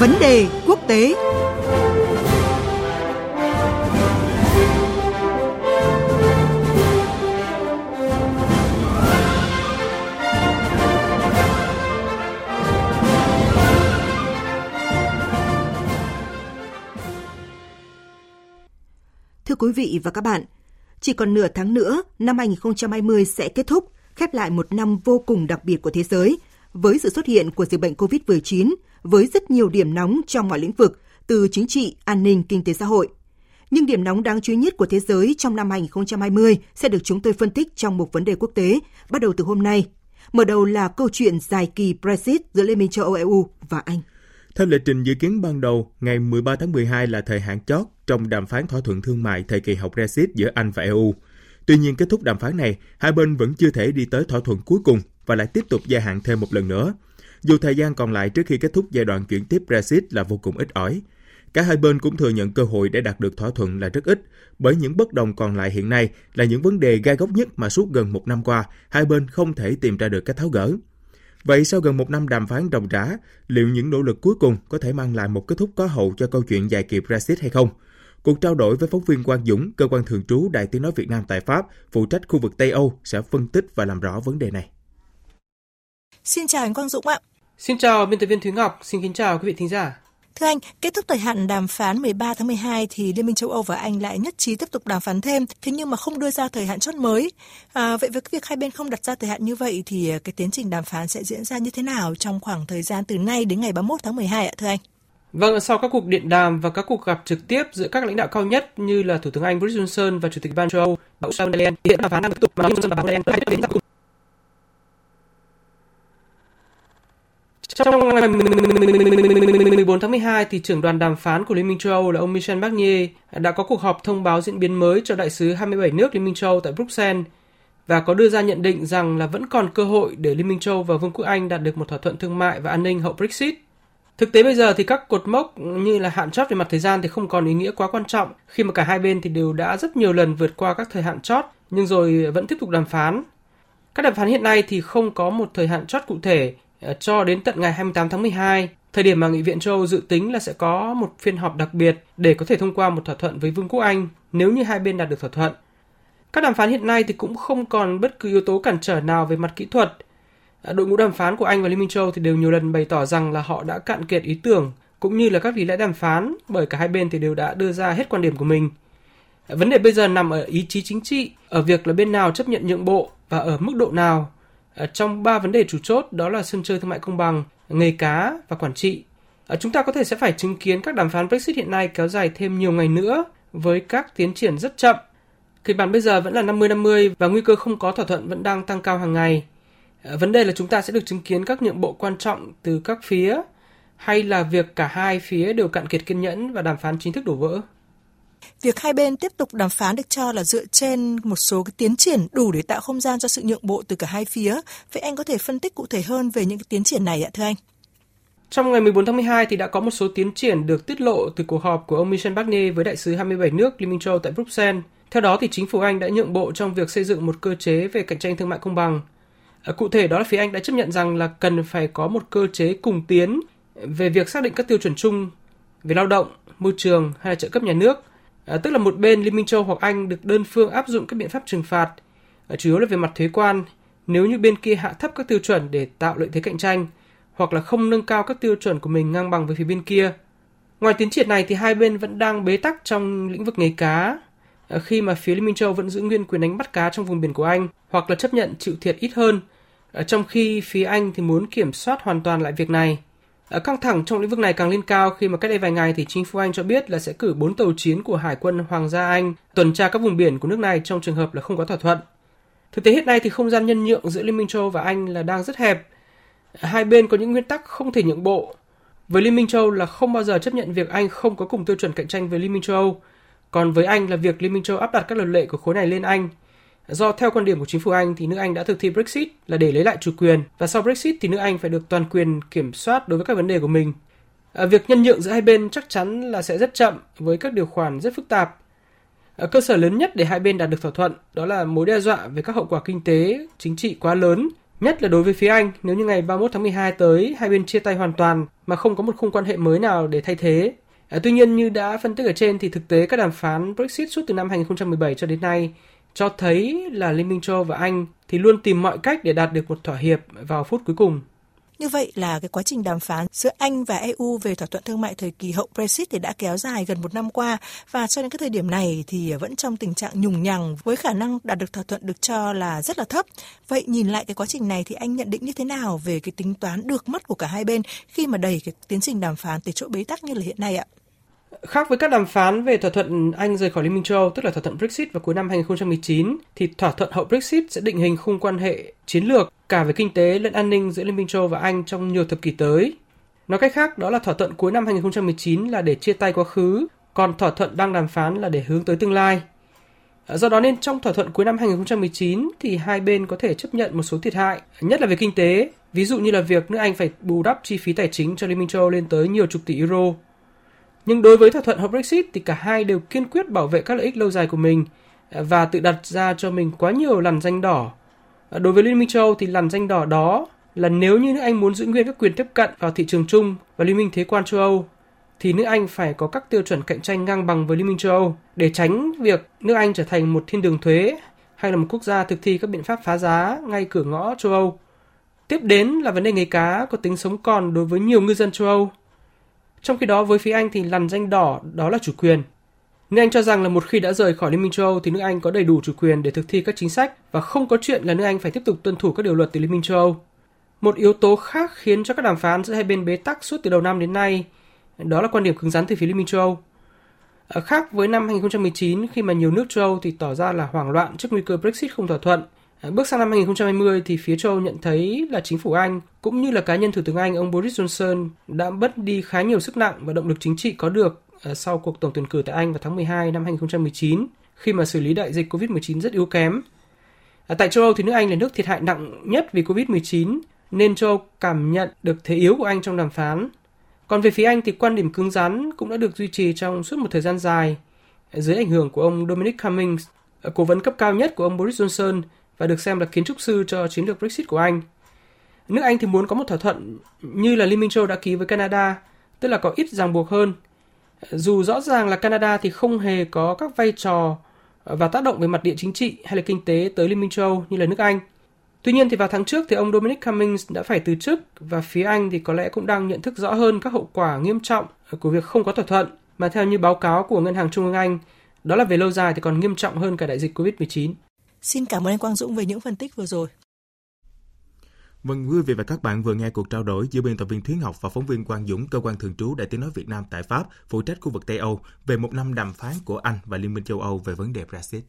Vấn đề quốc tế. Thưa quý vị và các bạn, chỉ còn nửa tháng nữa, năm 2020 sẽ kết thúc, khép lại một năm vô cùng đặc biệt của thế giới, với sự xuất hiện của dịch bệnh COVID-19, với rất nhiều điểm nóng trong mọi lĩnh vực, từ chính trị, an ninh, kinh tế xã hội. Nhưng điểm nóng đáng chú ý nhất của thế giới trong năm 2020 sẽ được chúng tôi phân tích trong một vấn đề quốc tế, bắt đầu từ hôm nay. Mở đầu là câu chuyện dài kỳ Brexit giữa Liên minh châu Âu EU và Anh. Theo lịch trình dự kiến ban đầu, ngày 13 tháng 12 là thời hạn chót trong đàm phán thỏa thuận thương mại thời kỳ hậu Brexit giữa Anh và EU. Tuy nhiên, kết thúc đàm phán này, hai bên vẫn chưa thể đi tới thỏa thuận cuối cùng và lại tiếp tục gia hạn thêm một lần nữa. Dù thời gian còn lại trước khi kết thúc giai đoạn chuyển tiếp Brexit là vô cùng ít ỏi. Cả hai bên cũng thừa nhận cơ hội để đạt được thỏa thuận là rất ít, bởi những bất đồng còn lại hiện nay là những vấn đề gai góc nhất mà suốt gần một năm qua, hai bên không thể tìm ra được cách tháo gỡ. Vậy sau gần một năm đàm phán ròng rã, liệu những nỗ lực cuối cùng có thể mang lại một kết thúc có hậu cho câu chuyện dài kỳ Brexit hay không? Cuộc trao đổi với phóng viên Quang Dũng, cơ quan thường trú Đài Tiếng Nói Việt Nam tại Pháp, phụ trách khu vực Tây Âu sẽ phân tích và làm rõ vấn đề này. Xin chào anh Quang Dũng ạ. Xin chào biên tập viên Thúy Ngọc, xin kính chào quý vị thính giả. Thưa anh, kết thúc thời hạn đàm phán 13 tháng 12 thì Liên minh châu Âu và Anh lại nhất trí tiếp tục đàm phán thêm, thế nhưng mà không đưa ra thời hạn chốt mới. À, vậy với việc hai bên không đặt ra thời hạn như vậy thì cái tiến trình đàm phán sẽ diễn ra như thế nào trong khoảng thời gian từ nay đến ngày 31 tháng 12 ạ thưa anh? Vâng, sau các cuộc điện đàm và các cuộc gặp trực tiếp giữa các lãnh đạo cao nhất như là Thủ tướng Anh Boris Johnson và Chủ tịch Ban châu Âu Ursula von der Leyen, hiện đàm phán đang tiếp tục và Johnson và von der Leyen hai đến cùng Trong ngày 14 tháng 12 thì trưởng đoàn đàm phán của Liên minh châu Âu là ông Michel Barnier đã có cuộc họp thông báo diễn biến mới cho đại sứ 27 nước Liên minh châu Âu tại Bruxelles và có đưa ra nhận định rằng là vẫn còn cơ hội để Liên minh châu Âu và Vương quốc Anh đạt được một thỏa thuận thương mại và an ninh hậu Brexit. Thực tế bây giờ thì các cột mốc như là hạn chót về mặt thời gian thì không còn ý nghĩa quá quan trọng khi mà cả hai bên thì đều đã rất nhiều lần vượt qua các thời hạn chót nhưng rồi vẫn tiếp tục đàm phán. Các đàm phán hiện nay thì không có một thời hạn chót cụ thể Ờ, cho đến tận ngày 28 tháng 12, thời điểm mà Nghị viện châu Âu dự tính là sẽ có một phiên họp đặc biệt để có thể thông qua một thỏa thuận với Vương quốc Anh nếu như hai bên đạt được thỏa thuận. Các đàm phán hiện nay thì cũng không còn bất cứ yếu tố cản trở nào về mặt kỹ thuật. Ờ, đội ngũ đàm phán của Anh và Liên minh châu thì đều nhiều lần bày tỏ rằng là họ đã cạn kiệt ý tưởng cũng như là các lý lẽ đàm phán bởi cả hai bên thì đều đã đưa ra hết quan điểm của mình. Ờ, vấn đề bây giờ nằm ở ý chí chính trị, ở việc là bên nào chấp nhận nhượng bộ và ở mức độ nào Ờ, trong ba vấn đề chủ chốt đó là sân chơi thương mại công bằng, nghề cá và quản trị. Ờ, chúng ta có thể sẽ phải chứng kiến các đàm phán Brexit hiện nay kéo dài thêm nhiều ngày nữa với các tiến triển rất chậm. Kịch bản bây giờ vẫn là 50-50 và nguy cơ không có thỏa thuận vẫn đang tăng cao hàng ngày. Ờ, vấn đề là chúng ta sẽ được chứng kiến các nhượng bộ quan trọng từ các phía hay là việc cả hai phía đều cạn kiệt kiên nhẫn và đàm phán chính thức đổ vỡ. Việc hai bên tiếp tục đàm phán được cho là dựa trên một số cái tiến triển đủ để tạo không gian cho sự nhượng bộ từ cả hai phía. Vậy anh có thể phân tích cụ thể hơn về những cái tiến triển này ạ thưa anh? Trong ngày 14 tháng 12 thì đã có một số tiến triển được tiết lộ từ cuộc họp của ông Michel Barnier với đại sứ 27 nước Liên minh châu tại Bruxelles. Theo đó thì chính phủ Anh đã nhượng bộ trong việc xây dựng một cơ chế về cạnh tranh thương mại công bằng. À, cụ thể đó là phía Anh đã chấp nhận rằng là cần phải có một cơ chế cùng tiến về việc xác định các tiêu chuẩn chung về lao động, môi trường hay là trợ cấp nhà nước à, tức là một bên Liên minh châu hoặc Anh được đơn phương áp dụng các biện pháp trừng phạt, à, chủ yếu là về mặt thuế quan, nếu như bên kia hạ thấp các tiêu chuẩn để tạo lợi thế cạnh tranh, hoặc là không nâng cao các tiêu chuẩn của mình ngang bằng với phía bên kia. Ngoài tiến triển này thì hai bên vẫn đang bế tắc trong lĩnh vực nghề cá, à, khi mà phía Liên minh châu vẫn giữ nguyên quyền đánh bắt cá trong vùng biển của Anh, hoặc là chấp nhận chịu thiệt ít hơn, à, trong khi phía Anh thì muốn kiểm soát hoàn toàn lại việc này. Ở căng thẳng trong lĩnh vực này càng lên cao khi mà cách đây vài ngày thì chính phủ Anh cho biết là sẽ cử 4 tàu chiến của Hải quân Hoàng gia Anh tuần tra các vùng biển của nước này trong trường hợp là không có thỏa thuận. Thực tế hiện nay thì không gian nhân nhượng giữa Liên minh châu và Anh là đang rất hẹp. Hai bên có những nguyên tắc không thể nhượng bộ. Với Liên minh châu là không bao giờ chấp nhận việc Anh không có cùng tiêu chuẩn cạnh tranh với Liên minh châu Còn với Anh là việc Liên minh châu áp đặt các luật lệ của khối này lên Anh Do theo quan điểm của chính phủ Anh thì nước Anh đã thực thi Brexit là để lấy lại chủ quyền và sau Brexit thì nước Anh phải được toàn quyền kiểm soát đối với các vấn đề của mình. À, việc nhân nhượng giữa hai bên chắc chắn là sẽ rất chậm với các điều khoản rất phức tạp. À, cơ sở lớn nhất để hai bên đạt được thỏa thuận đó là mối đe dọa về các hậu quả kinh tế, chính trị quá lớn Nhất là đối với phía Anh, nếu như ngày 31 tháng 12 tới hai bên chia tay hoàn toàn mà không có một khung quan hệ mới nào để thay thế. À, tuy nhiên như đã phân tích ở trên thì thực tế các đàm phán Brexit suốt từ năm 2017 cho đến nay cho thấy là Liên minh châu Âu và Anh thì luôn tìm mọi cách để đạt được một thỏa hiệp vào phút cuối cùng. Như vậy là cái quá trình đàm phán giữa Anh và EU về thỏa thuận thương mại thời kỳ hậu Brexit thì đã kéo dài gần một năm qua và cho đến cái thời điểm này thì vẫn trong tình trạng nhùng nhằng với khả năng đạt được thỏa thuận được cho là rất là thấp. Vậy nhìn lại cái quá trình này thì anh nhận định như thế nào về cái tính toán được mất của cả hai bên khi mà đẩy cái tiến trình đàm phán tới chỗ bế tắc như là hiện nay ạ? Khác với các đàm phán về thỏa thuận Anh rời khỏi Liên minh châu Âu, tức là thỏa thuận Brexit vào cuối năm 2019, thì thỏa thuận hậu Brexit sẽ định hình khung quan hệ chiến lược cả về kinh tế lẫn an ninh giữa Liên minh châu Âu và Anh trong nhiều thập kỷ tới. Nói cách khác, đó là thỏa thuận cuối năm 2019 là để chia tay quá khứ, còn thỏa thuận đang đàm phán là để hướng tới tương lai. Do đó nên trong thỏa thuận cuối năm 2019 thì hai bên có thể chấp nhận một số thiệt hại, nhất là về kinh tế, ví dụ như là việc nước Anh phải bù đắp chi phí tài chính cho Liên minh châu Âu lên tới nhiều chục tỷ euro nhưng đối với thỏa thuận hậu Brexit thì cả hai đều kiên quyết bảo vệ các lợi ích lâu dài của mình và tự đặt ra cho mình quá nhiều lằn danh đỏ. Ờ, đối với Liên minh châu Âu thì lằn danh đỏ đó là nếu như nước Anh muốn giữ nguyên các quyền tiếp cận vào thị trường chung và Liên minh thế quan châu Âu, thì nước Anh phải có các tiêu chuẩn cạnh tranh ngang bằng với Liên minh châu Âu để tránh việc nước Anh trở thành một thiên đường thuế hay là một quốc gia thực thi các biện pháp phá giá ngay cửa ngõ châu Âu. Tiếp đến là vấn đề nghề cá có tính sống còn đối với nhiều ngư dân châu Âu trong khi đó, với phía Anh thì lằn danh đỏ đó là chủ quyền. Nước Anh cho rằng là một khi đã rời khỏi Liên minh châu Âu thì nước Anh có đầy đủ chủ quyền để thực thi các chính sách và không có chuyện là nước Anh phải tiếp tục tuân thủ các điều luật từ Liên minh châu Âu. Một yếu tố khác khiến cho các đàm phán giữa hai bên bế tắc suốt từ đầu năm đến nay, đó là quan điểm cứng rắn từ phía Liên minh châu Âu. Khác với năm 2019 khi mà nhiều nước châu Âu thì tỏ ra là hoảng loạn trước nguy cơ Brexit không thỏa thuận À, bước sang năm 2020 thì phía châu nhận thấy là chính phủ Anh cũng như là cá nhân Thủ tướng Anh ông Boris Johnson đã mất đi khá nhiều sức nặng và động lực chính trị có được à, sau cuộc tổng tuyển cử tại Anh vào tháng 12 năm 2019 khi mà xử lý đại dịch Covid-19 rất yếu kém. À, tại châu Âu thì nước Anh là nước thiệt hại nặng nhất vì Covid-19 nên châu Âu cảm nhận được thế yếu của Anh trong đàm phán. Còn về phía Anh thì quan điểm cứng rắn cũng đã được duy trì trong suốt một thời gian dài dưới ảnh hưởng của ông Dominic Cummings, à, cố vấn cấp cao nhất của ông Boris Johnson và được xem là kiến trúc sư cho chiến lược Brexit của Anh. Nước Anh thì muốn có một thỏa thuận như là Liên minh châu đã ký với Canada, tức là có ít ràng buộc hơn. Dù rõ ràng là Canada thì không hề có các vai trò và tác động về mặt địa chính trị hay là kinh tế tới Liên minh châu như là nước Anh. Tuy nhiên thì vào tháng trước thì ông Dominic Cummings đã phải từ chức và phía Anh thì có lẽ cũng đang nhận thức rõ hơn các hậu quả nghiêm trọng của việc không có thỏa thuận mà theo như báo cáo của Ngân hàng Trung ương Anh, đó là về lâu dài thì còn nghiêm trọng hơn cả đại dịch Covid-19. Xin cảm ơn anh Quang Dũng về những phân tích vừa rồi. Vâng, quý vị và các bạn vừa nghe cuộc trao đổi giữa biên tập viên Thúy Ngọc và phóng viên Quang Dũng, cơ quan thường trú Đại tiếng nói Việt Nam tại Pháp, phụ trách khu vực Tây Âu về một năm đàm phán của Anh và Liên minh châu Âu về vấn đề Brexit.